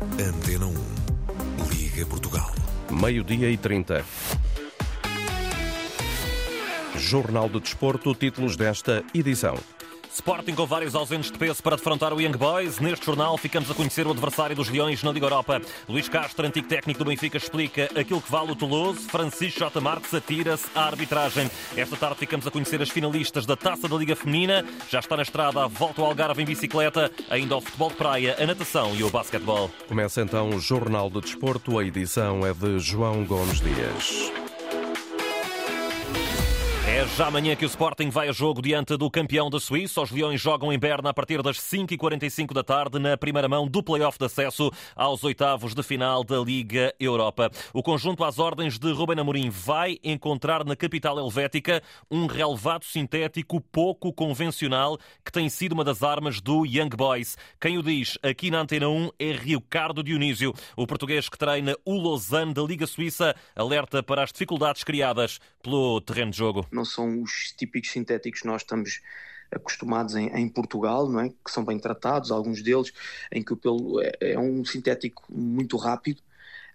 Antena 1. Liga Portugal. Meio-dia e 30. Jornal de Desporto, títulos desta edição. Sporting com vários ausentes de peso para defrontar o Young Boys. Neste jornal ficamos a conhecer o adversário dos Leões na Liga Europa. Luís Castro, antigo técnico do Benfica, explica aquilo que vale o Toulouse. Francisco J. Marques atira-se à arbitragem. Esta tarde ficamos a conhecer as finalistas da Taça da Liga Feminina. Já está na estrada a volta ao Algarve em bicicleta, ainda ao futebol de praia, a natação e o basquetebol. Começa então o Jornal de Desporto. A edição é de João Gomes Dias. É já amanhã que o Sporting vai a jogo diante do campeão da Suíça. Os Leões jogam em Berna a partir das 5h45 da tarde na primeira mão do play-off de acesso aos oitavos de final da Liga Europa. O conjunto às ordens de Ruben Amorim vai encontrar na capital helvética um relevado sintético pouco convencional que tem sido uma das armas do Young Boys. Quem o diz aqui na Antena 1 é Ricardo Dionísio. O português que treina o Lausanne da Liga Suíça alerta para as dificuldades criadas pelo terreno de jogo não são os típicos sintéticos que nós estamos acostumados em, em, Portugal, não é? que são bem tratados, alguns deles, em que o pelo é, é, um sintético muito rápido,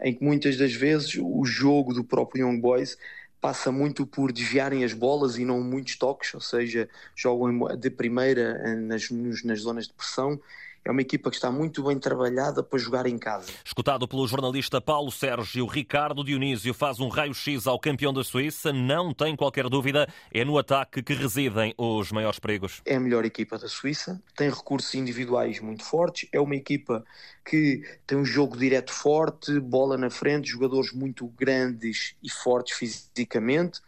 em que muitas das vezes o jogo do próprio Young Boys passa muito por desviarem as bolas e não muitos toques, ou seja, jogam de primeira eh, nas, nas zonas de pressão é uma equipa que está muito bem trabalhada para jogar em casa. Escutado pelo jornalista Paulo Sérgio, Ricardo Dionísio faz um raio-x ao campeão da Suíça. Não tem qualquer dúvida, é no ataque que residem os maiores perigos. É a melhor equipa da Suíça, tem recursos individuais muito fortes, é uma equipa que tem um jogo direto forte, bola na frente, jogadores muito grandes e fortes fisicamente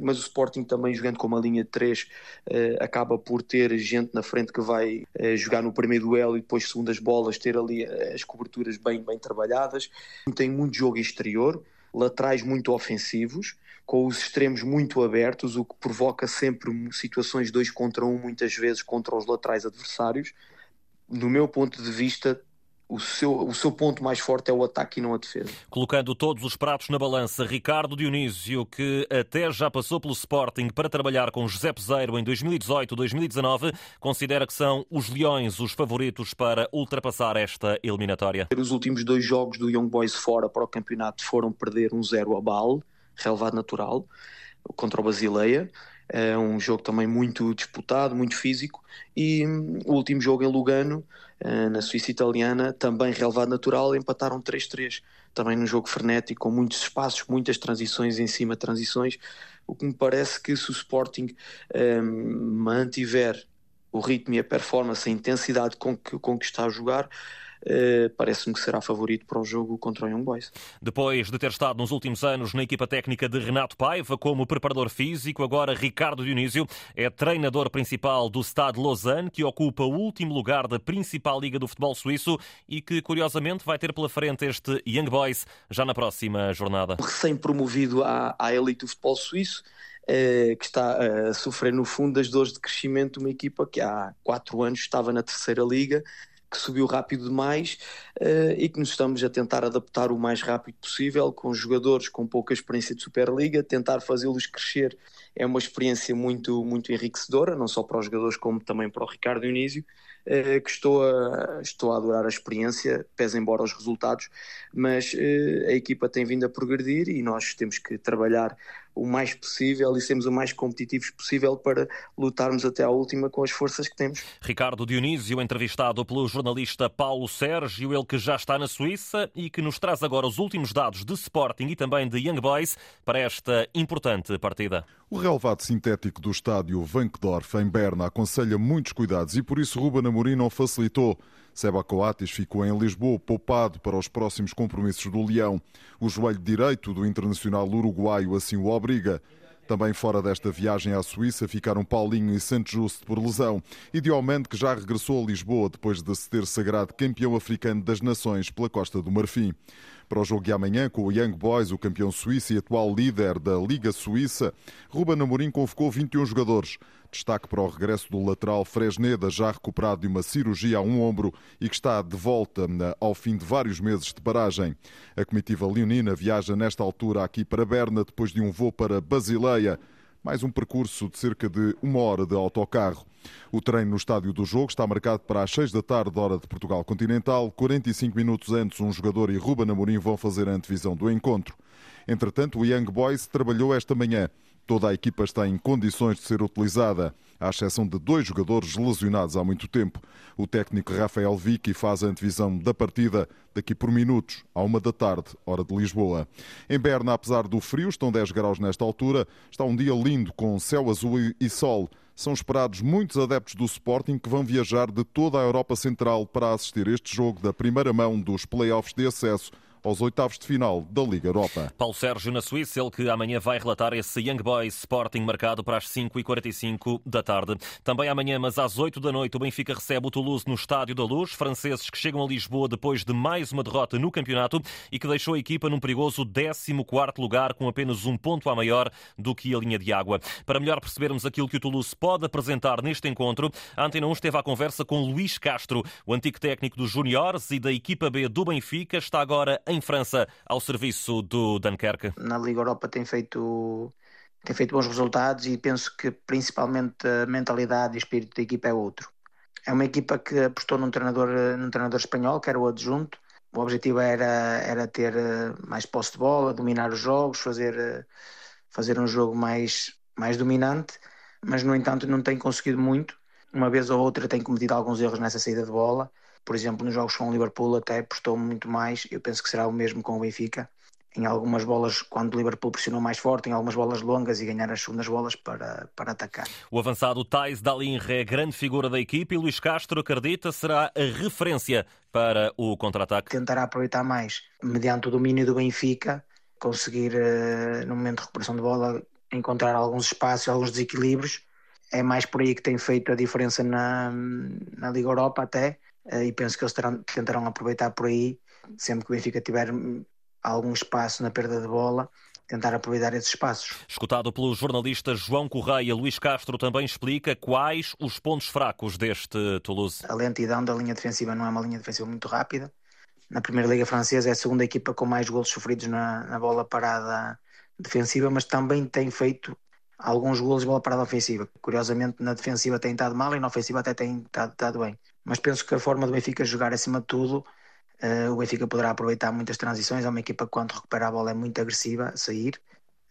mas o Sporting também jogando com uma linha de 3 eh, acaba por ter gente na frente que vai eh, jogar no primeiro duelo e depois segundas bolas ter ali eh, as coberturas bem, bem trabalhadas. Tem muito jogo exterior, laterais muito ofensivos, com os extremos muito abertos, o que provoca sempre situações dois contra um, muitas vezes contra os laterais adversários. No meu ponto de vista, o seu, o seu ponto mais forte é o ataque e não a defesa. Colocando todos os pratos na balança, Ricardo Dionísio, que até já passou pelo Sporting para trabalhar com José Peseiro em 2018-2019, considera que são os Leões os favoritos para ultrapassar esta eliminatória. Os últimos dois jogos do Young Boys fora para o campeonato foram perder um 0 a Bale, relevado natural, contra o Basileia. É um jogo também muito disputado, muito físico. E hum, o último jogo em Lugano, eh, na Suíça italiana, também relevado natural, empataram 3-3. Também num jogo frenético, com muitos espaços, muitas transições em cima de transições. O que me parece que se o Sporting um, mantiver o ritmo e a performance, a intensidade com que, com que está a jogar, parece-me que será favorito para o jogo contra o Young Boys. Depois de ter estado nos últimos anos na equipa técnica de Renato Paiva como preparador físico, agora Ricardo Dionísio é treinador principal do Stade Lausanne, que ocupa o último lugar da principal liga do futebol suíço e que, curiosamente, vai ter pela frente este Young Boys já na próxima jornada. Recém-promovido à, à elite do futebol suíço, eh, que está a sofrer no fundo das dores de crescimento de uma equipa que há quatro anos estava na terceira liga que subiu rápido demais uh, e que nos estamos a tentar adaptar o mais rápido possível com jogadores com pouca experiência de Superliga, tentar fazê-los crescer é uma experiência muito, muito enriquecedora, não só para os jogadores como também para o Ricardo Dionísio, uh, que estou a, estou a adorar a experiência, pese embora os resultados, mas uh, a equipa tem vindo a progredir e nós temos que trabalhar o mais possível e sermos o mais competitivos possível para lutarmos até à última com as forças que temos. Ricardo Dionísio, entrevistado pelo jornalista Paulo Sérgio, ele que já está na Suíça e que nos traz agora os últimos dados de Sporting e também de Young Boys para esta importante partida. O relevado sintético do estádio Vankdorf, em Berna, aconselha muitos cuidados e por isso Ruben Amorim não facilitou. Seba Coates ficou em Lisboa poupado para os próximos compromissos do Leão. O joelho direito do internacional uruguaio assim o obriga. Também fora desta viagem à Suíça ficaram Paulinho e Santos Justo por lesão e Diomente que já regressou a Lisboa depois de se ter sagrado campeão africano das nações pela Costa do Marfim. Para o jogo de amanhã, com o Young Boys, o campeão suíço e atual líder da Liga Suíça, Ruben Amorim convocou 21 jogadores. Destaque para o regresso do lateral Fresneda, já recuperado de uma cirurgia a um ombro e que está de volta eh, ao fim de vários meses de paragem. A comitiva leonina viaja nesta altura aqui para Berna depois de um voo para Basileia. Mais um percurso de cerca de uma hora de autocarro. O treino no estádio do jogo está marcado para as 6 da tarde, hora de Portugal Continental. 45 minutos antes, um jogador e Ruben Amorim vão fazer a antevisão do encontro. Entretanto, o Young Boys trabalhou esta manhã. Toda a equipa está em condições de ser utilizada, à exceção de dois jogadores lesionados há muito tempo. O técnico Rafael Vicky faz a antevisão da partida daqui por minutos, à uma da tarde, hora de Lisboa. Em Berna, apesar do frio, estão 10 graus nesta altura, está um dia lindo com céu azul e sol. São esperados muitos adeptos do Sporting que vão viajar de toda a Europa Central para assistir este jogo da primeira mão dos playoffs de acesso aos oitavos de final da Liga Europa. Paulo Sérgio na Suíça, ele que amanhã vai relatar esse Young Boys Sporting marcado para as 5h45 da tarde. Também amanhã, mas às 8 da noite, o Benfica recebe o Toulouse no Estádio da Luz. Franceses que chegam a Lisboa depois de mais uma derrota no campeonato e que deixou a equipa num perigoso 14 lugar com apenas um ponto a maior do que a linha de água. Para melhor percebermos aquilo que o Toulouse pode apresentar neste encontro, a Antena 1 esteve à conversa com Luís Castro, o antigo técnico dos Júniores e da equipa B do Benfica, está agora em França ao serviço do Dunkerque? Na Liga Europa tem feito tem feito bons resultados e penso que principalmente a mentalidade e espírito da equipa é outro. É uma equipa que apostou num treinador, num treinador espanhol, que era o adjunto. O objetivo era, era ter eh, mais posse de bola, dominar os jogos, fazer, eh, fazer um jogo mais, mais dominante, mas no entanto não tem conseguido muito. Uma vez ou outra tem cometido alguns erros nessa saída de bola por exemplo, nos jogos com o Liverpool até apostou muito mais, eu penso que será o mesmo com o Benfica, em algumas bolas, quando o Liverpool pressionou mais forte, em algumas bolas longas e ganhar as segundas bolas para, para atacar. O avançado Thais Dalinre é a grande figura da equipe e Luís Castro acredita será a referência para o contra-ataque. Tentará aproveitar mais, mediante o domínio do Benfica, conseguir, eh, no momento de recuperação de bola, encontrar alguns espaços, alguns desequilíbrios. É mais por aí que tem feito a diferença na, na Liga Europa até, e penso que eles terão, tentarão aproveitar por aí, sempre que o Benfica tiver algum espaço na perda de bola, tentar aproveitar esses espaços. Escutado pelo jornalista João Correia, Luís Castro também explica quais os pontos fracos deste Toulouse. A lentidão da linha defensiva não é uma linha defensiva muito rápida. Na Primeira Liga Francesa é a segunda equipa com mais golos sofridos na, na bola parada defensiva, mas também tem feito alguns golos de bola parada ofensiva. Curiosamente, na defensiva tem estado mal e na ofensiva até tem estado, estado bem. Mas penso que a forma do Benfica jogar acima de tudo, uh, o Benfica poderá aproveitar muitas transições. É uma equipa que, quando recupera a bola, é muito agressiva a sair.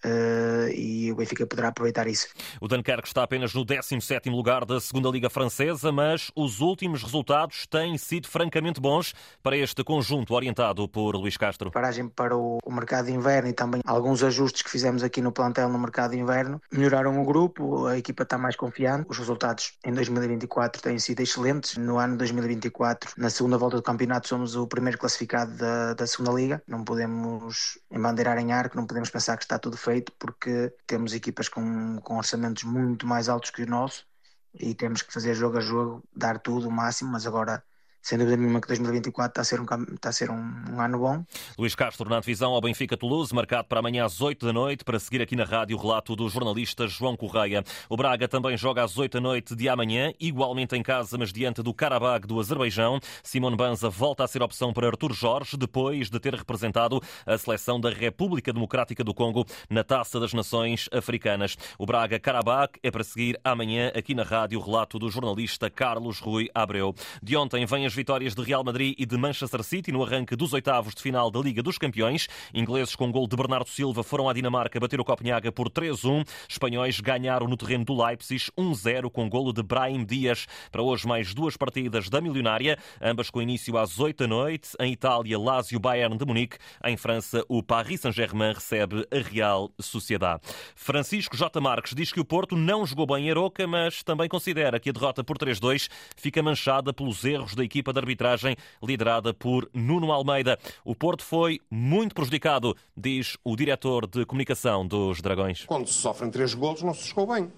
Uh, e o Benfica poderá aproveitar isso. O Dunkerque está apenas no 17º lugar da segunda Liga Francesa, mas os últimos resultados têm sido francamente bons para este conjunto orientado por Luís Castro. Paragem para o, o mercado de inverno e também alguns ajustes que fizemos aqui no plantel no mercado de inverno melhoraram o grupo, a equipa está mais confiante, os resultados em 2024 têm sido excelentes. No ano 2024, na segunda volta do campeonato, somos o primeiro classificado da, da segunda Liga. Não podemos embandeirar em arco, não podemos pensar que está tudo feito feito porque temos equipas com, com orçamentos muito mais altos que o nosso e temos que fazer jogo a jogo, dar tudo o máximo, mas agora sem dúvida nenhuma que 2024 está a ser um, está a ser um, um ano bom. Luís Castro na divisão ao Benfica Toulouse, marcado para amanhã às 8 da noite, para seguir aqui na rádio o relato do jornalista João Correia. O Braga também joga às 8 da noite de amanhã, igualmente em casa, mas diante do Karabag do Azerbaijão. Simone Banza volta a ser opção para Artur Jorge, depois de ter representado a seleção da República Democrática do Congo na Taça das Nações Africanas. O Braga Karabag é para seguir amanhã aqui na rádio o relato do jornalista Carlos Rui Abreu. De ontem vem as vitórias de Real Madrid e de Manchester City no arranque dos oitavos de final da Liga dos Campeões. Ingleses com gol de Bernardo Silva foram à Dinamarca bater o Copenhaga por 3-1. Espanhóis ganharam no terreno do Leipzig 1-0 com golo de Brahim Dias. Para hoje mais duas partidas da milionária, ambas com início às 8 da noite. Em Itália, Lazio Bayern de Munique. Em França, o Paris Saint-Germain recebe a Real Sociedade. Francisco J. Marques diz que o Porto não jogou bem em Aroca, mas também considera que a derrota por 3-2 fica manchada pelos erros da equipa de arbitragem liderada por Nuno Almeida. O Porto foi muito prejudicado, diz o diretor de comunicação dos Dragões. Quando se sofrem três golos, não se jogou bem.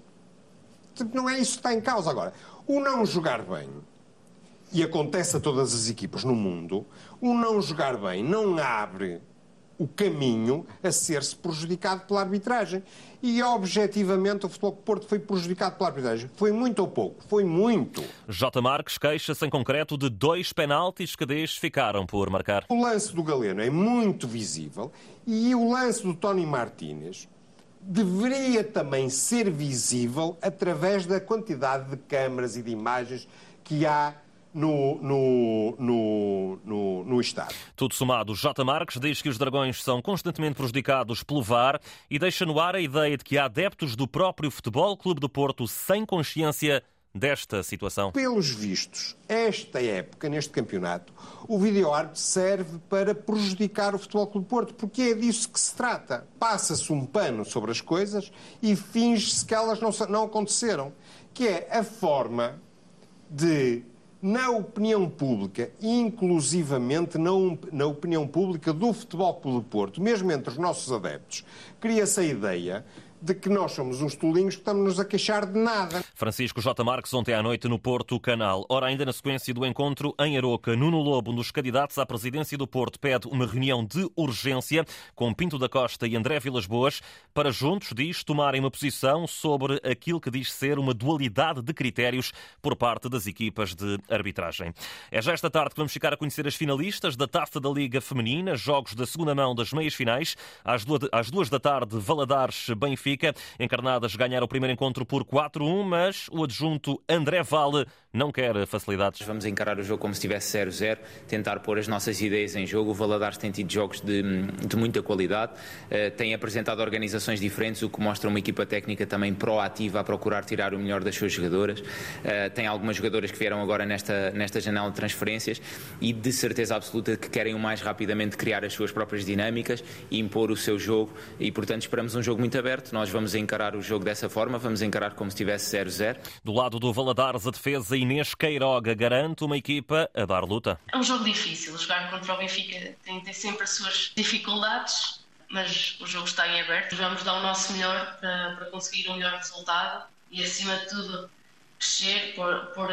Não é isso que está em causa agora. O não jogar bem, e acontece a todas as equipas no mundo, o não jogar bem não abre o caminho a ser-se prejudicado pela arbitragem. E, objetivamente, o Futebol Porto foi prejudicado pela arbitragem. Foi muito ou pouco? Foi muito. J. Marques queixa-se em concreto de dois penaltis que ficaram por marcar. O lance do Galeno é muito visível e o lance do Tony Martínez deveria também ser visível através da quantidade de câmaras e de imagens que há no, no, no, no, no Estado. Tudo somado, J. Marques diz que os dragões são constantemente prejudicados pelo VAR e deixa no ar a ideia de que há adeptos do próprio Futebol Clube do Porto sem consciência desta situação? Pelos vistos, esta época, neste campeonato, o videoárbitro serve para prejudicar o Futebol Clube Porto, porque é disso que se trata. Passa-se um pano sobre as coisas e finge-se que elas não, não aconteceram, que é a forma de na opinião pública, inclusivamente na, na opinião pública do Futebol Clube Porto, mesmo entre os nossos adeptos, cria-se a ideia de que nós somos uns tolinhos que estamos-nos a queixar de nada. Francisco J. Marques, ontem à noite no Porto Canal. Ora, ainda na sequência do encontro em Aroca, Nuno Lobo, um dos candidatos à presidência do Porto, pede uma reunião de urgência com Pinto da Costa e André Vilas Boas para juntos, diz, tomarem uma posição sobre aquilo que diz ser uma dualidade de critérios por parte das equipas de arbitragem. É já esta tarde que vamos ficar a conhecer as finalistas da Taça da Liga Feminina, jogos da segunda mão das meias finais. Às duas da tarde, Valadares Benfica. Encarnadas ganharam o primeiro encontro por 4-1, mas o adjunto André Vale não quer facilidades. Vamos encarar o jogo como se estivesse 0-0, tentar pôr as nossas ideias em jogo. O Valadares tem tido jogos de, de muita qualidade, uh, tem apresentado organizações diferentes, o que mostra uma equipa técnica também proativa a procurar tirar o melhor das suas jogadoras. Uh, tem algumas jogadoras que vieram agora nesta, nesta janela de transferências e de certeza absoluta que querem o mais rapidamente criar as suas próprias dinâmicas e impor o seu jogo e, portanto, esperamos um jogo muito aberto. Nós vamos encarar o jogo dessa forma, vamos encarar como se estivesse 0-0. Do lado do Valadares, a defesa Inês Queiroga garante uma equipa a dar luta. É um jogo difícil. Jogar contra o Benfica tem, tem sempre as suas dificuldades, mas o jogo está em aberto. Vamos dar o nosso melhor para, para conseguir um melhor resultado e, acima de tudo, crescer, pôr, pôr,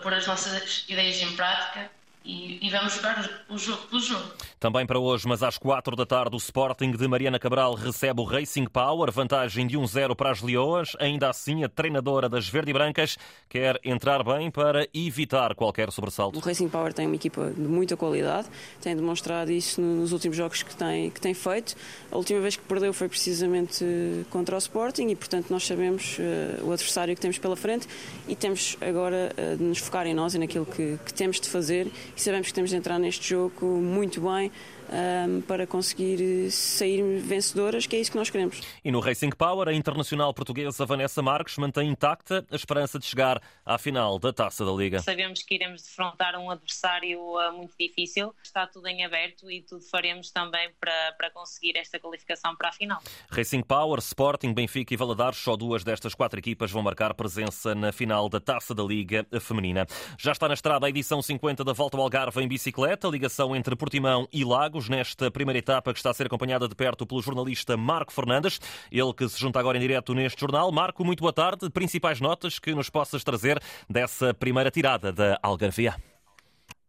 pôr as nossas ideias em prática e, e, vamos jogar o jogo pelo jogo. Também para hoje, mas às quatro da tarde, o Sporting de Mariana Cabral recebe o Racing Power, vantagem de 1-0 para as Leoas. Ainda assim, a treinadora das Verde e Brancas quer entrar bem para evitar qualquer sobressalto. O Racing Power tem uma equipa de muita qualidade, tem demonstrado isso nos últimos jogos que tem, que tem feito. A última vez que perdeu foi precisamente contra o Sporting e, portanto, nós sabemos uh, o adversário que temos pela frente e temos agora uh, de nos focar em nós e naquilo que, que temos de fazer e sabemos que temos de entrar neste jogo muito bem um, para conseguir sair vencedoras, que é isso que nós queremos. E no Racing Power, a internacional portuguesa Vanessa Marques mantém intacta a esperança de chegar à final da Taça da Liga. Sabemos que iremos defrontar um adversário uh, muito difícil, está tudo em aberto e tudo faremos também para, para conseguir esta qualificação para a final. Racing Power, Sporting, Benfica e Valadares, só duas destas quatro equipas vão marcar presença na final da Taça da Liga Feminina. Já está na estrada a edição 50 da Volta ao Algarve em bicicleta, ligação entre Portimão e Lagos nesta primeira etapa que está a ser acompanhada de perto pelo jornalista Marco Fernandes, ele que se junta agora em direto neste jornal. Marco, muito boa tarde. Principais notas que nos possas trazer dessa primeira tirada da Algarvia.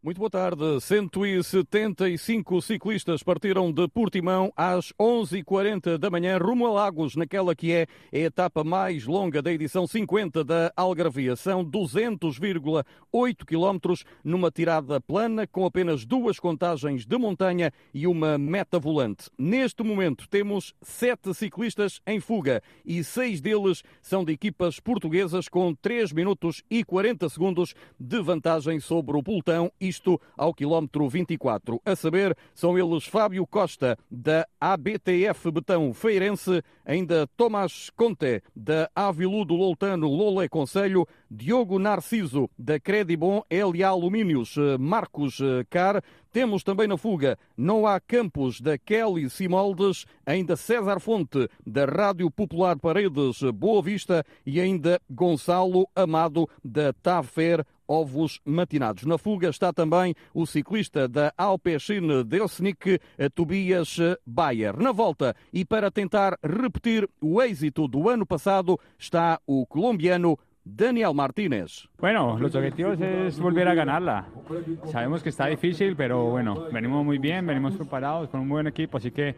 Muito boa tarde. 175 ciclistas partiram de Portimão às 11h40 da manhã rumo a Lagos, naquela que é a etapa mais longa da edição 50 da Algarvia. São 200,8 quilómetros numa tirada plana com apenas duas contagens de montanha e uma meta volante. Neste momento temos sete ciclistas em fuga e seis deles são de equipas portuguesas com 3 minutos e 40 segundos de vantagem sobre o pelotão e isto ao quilómetro 24. A saber, são eles Fábio Costa, da ABTF Betão Feirense, ainda Tomás Conte, da Avilu do Loutano Lole Conselho, Diogo Narciso, da Credibon LA Alumínios, Marcos Car, temos também na fuga Noah Campos, da Kelly Simoldes, ainda César Fonte, da Rádio Popular Paredes Boa Vista e ainda Gonçalo Amado, da Tafer ovos matinados. Na fuga está também o ciclista da Alpecin Delsnik, Tobias Bayer. Na volta, e para tentar repetir o êxito do ano passado, está o colombiano Daniel Martínez. Bueno, los objetivos es volver a ganarla. Sabemos que está difícil, pero bueno, venimos muy bien, venimos preparados con un buen equipo, así que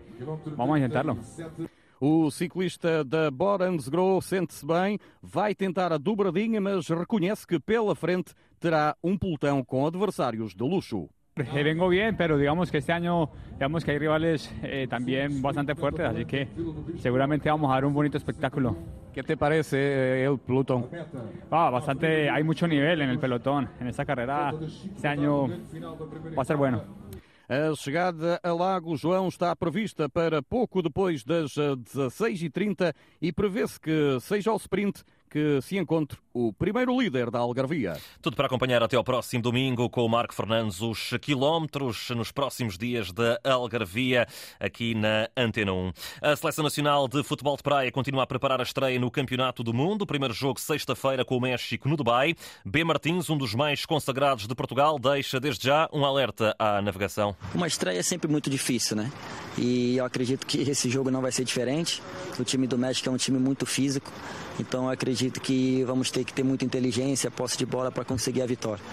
vamos a intentarlo. O ciclista da Borensgro sente-se bem, vai tentar a dobradinha, mas reconhece que pela frente terá um pelotão com adversários de luxo. Eh, vengo bien, pero digamos que este año digamos que hay rivales eh, también bastante fuertes, así que seguramente vamos a dar un bonito espectáculo. ¿Qué te parece eh, el pelotón? Ah, bastante, hay mucho nivel en el pelotón. En esta carrera este año va a ser bueno. A chegada a Lago João está prevista para pouco depois das 16h30 e prevê-se que seja ao sprint que se encontre o primeiro líder da Algarvia. Tudo para acompanhar até ao próximo domingo com o Marco Fernandes os quilómetros nos próximos dias da Algarvia aqui na Antena 1. A Seleção Nacional de Futebol de Praia continua a preparar a estreia no Campeonato do Mundo. O primeiro jogo sexta-feira com o México no Dubai. B. Martins, um dos mais consagrados de Portugal, deixa desde já um alerta à navegação. Uma estreia é sempre muito difícil, né? E eu acredito que esse jogo não vai ser diferente. O time do México é um time muito físico. Então acredito que vamos ter que ter muita inteligência, posse de bola para conseguir a vitória.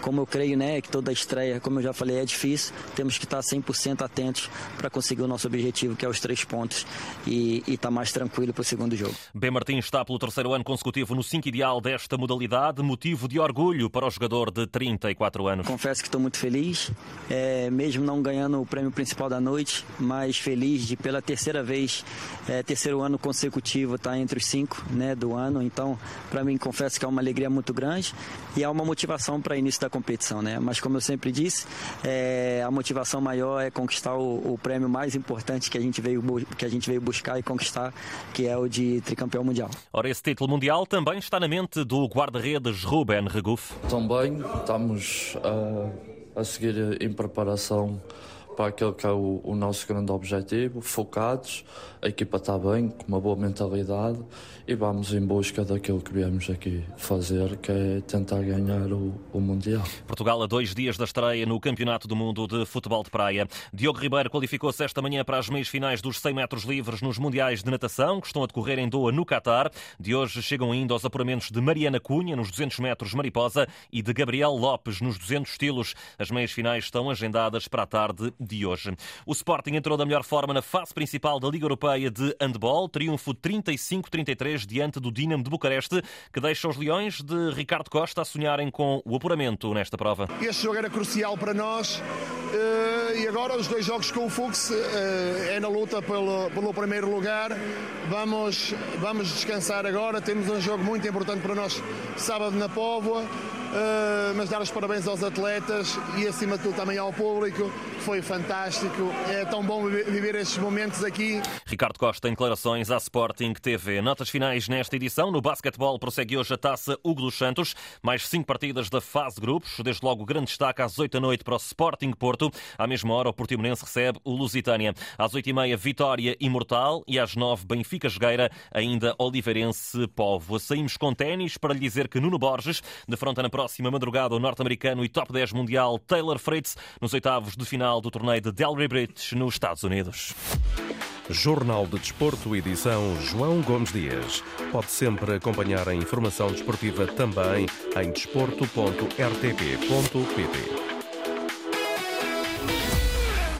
Como eu creio, né, que toda estreia, como eu já falei, é difícil, temos que estar 100% atentos para conseguir o nosso objetivo, que é os três pontos, e estar mais tranquilo para o segundo jogo. Ben Martins está pelo terceiro ano consecutivo no 5 ideal desta modalidade, motivo de orgulho para o jogador de 34 anos. Confesso que estou muito feliz, é, mesmo não ganhando o prêmio principal da noite, mas feliz de pela terceira vez, é, terceiro ano consecutivo, estar entre os cinco né, do ano. Então, para mim, confesso que é uma alegria muito grande e é uma motivação para início da competição, né? Mas como eu sempre disse, é, a motivação maior é conquistar o, o, prêmio mais importante que a gente veio que a gente veio buscar e conquistar, que é o de tricampeão mundial. Ora, esse título mundial também está na mente do guarda-redes Ruben Regufe. Também estamos a, a seguir em preparação para aquele que é o, o, nosso grande objetivo, focados, a equipa está bem, com uma boa mentalidade e vamos em busca daquilo que viemos aqui fazer, que é tentar ganhar o, o Mundial. Portugal a dois dias da estreia no Campeonato do Mundo de Futebol de Praia. Diogo Ribeiro qualificou-se esta manhã para as meias finais dos 100 metros livres nos Mundiais de Natação, que estão a decorrer em Doha, no Catar. De hoje chegam ainda os apuramentos de Mariana Cunha nos 200 metros mariposa e de Gabriel Lopes nos 200 estilos. As meias finais estão agendadas para a tarde de hoje. O Sporting entrou da melhor forma na fase principal da Liga Europeia de Handball, triunfo 35-33 diante do Dinamo de Bucareste, que deixa os Leões de Ricardo Costa a sonharem com o apuramento nesta prova. Este jogo era crucial para nós eh, e agora os dois jogos com o Fux eh, é na luta pelo, pelo primeiro lugar. Vamos, vamos descansar agora, temos um jogo muito importante para nós sábado na Póvoa. Uh, mas dar os parabéns aos atletas e acima de tudo também ao público, foi fantástico, é tão bom viver estes momentos aqui. Ricardo Costa em declarações à Sporting TV. Notas finais nesta edição, no basquetebol prossegue hoje a taça Hugo dos Santos, mais cinco partidas da fase grupos, desde logo grande destaque às 8 da noite para o Sporting Porto, à mesma hora o Portimonense recebe o Lusitânia. Às 8 e meia Vitória Imortal e às 9 Benfica Jogueira, ainda Oliveirense Povo. Saímos com ténis para lhe dizer que Nuno Borges defronta na próxima madrugada o norte-americano e top 10 mundial Taylor Fritz nos oitavos de final do torneio de Delray Bridge nos Estados Unidos. Jornal de Desporto, edição João Gomes Dias. Pode sempre acompanhar a informação desportiva também em desporto.rtp.pt.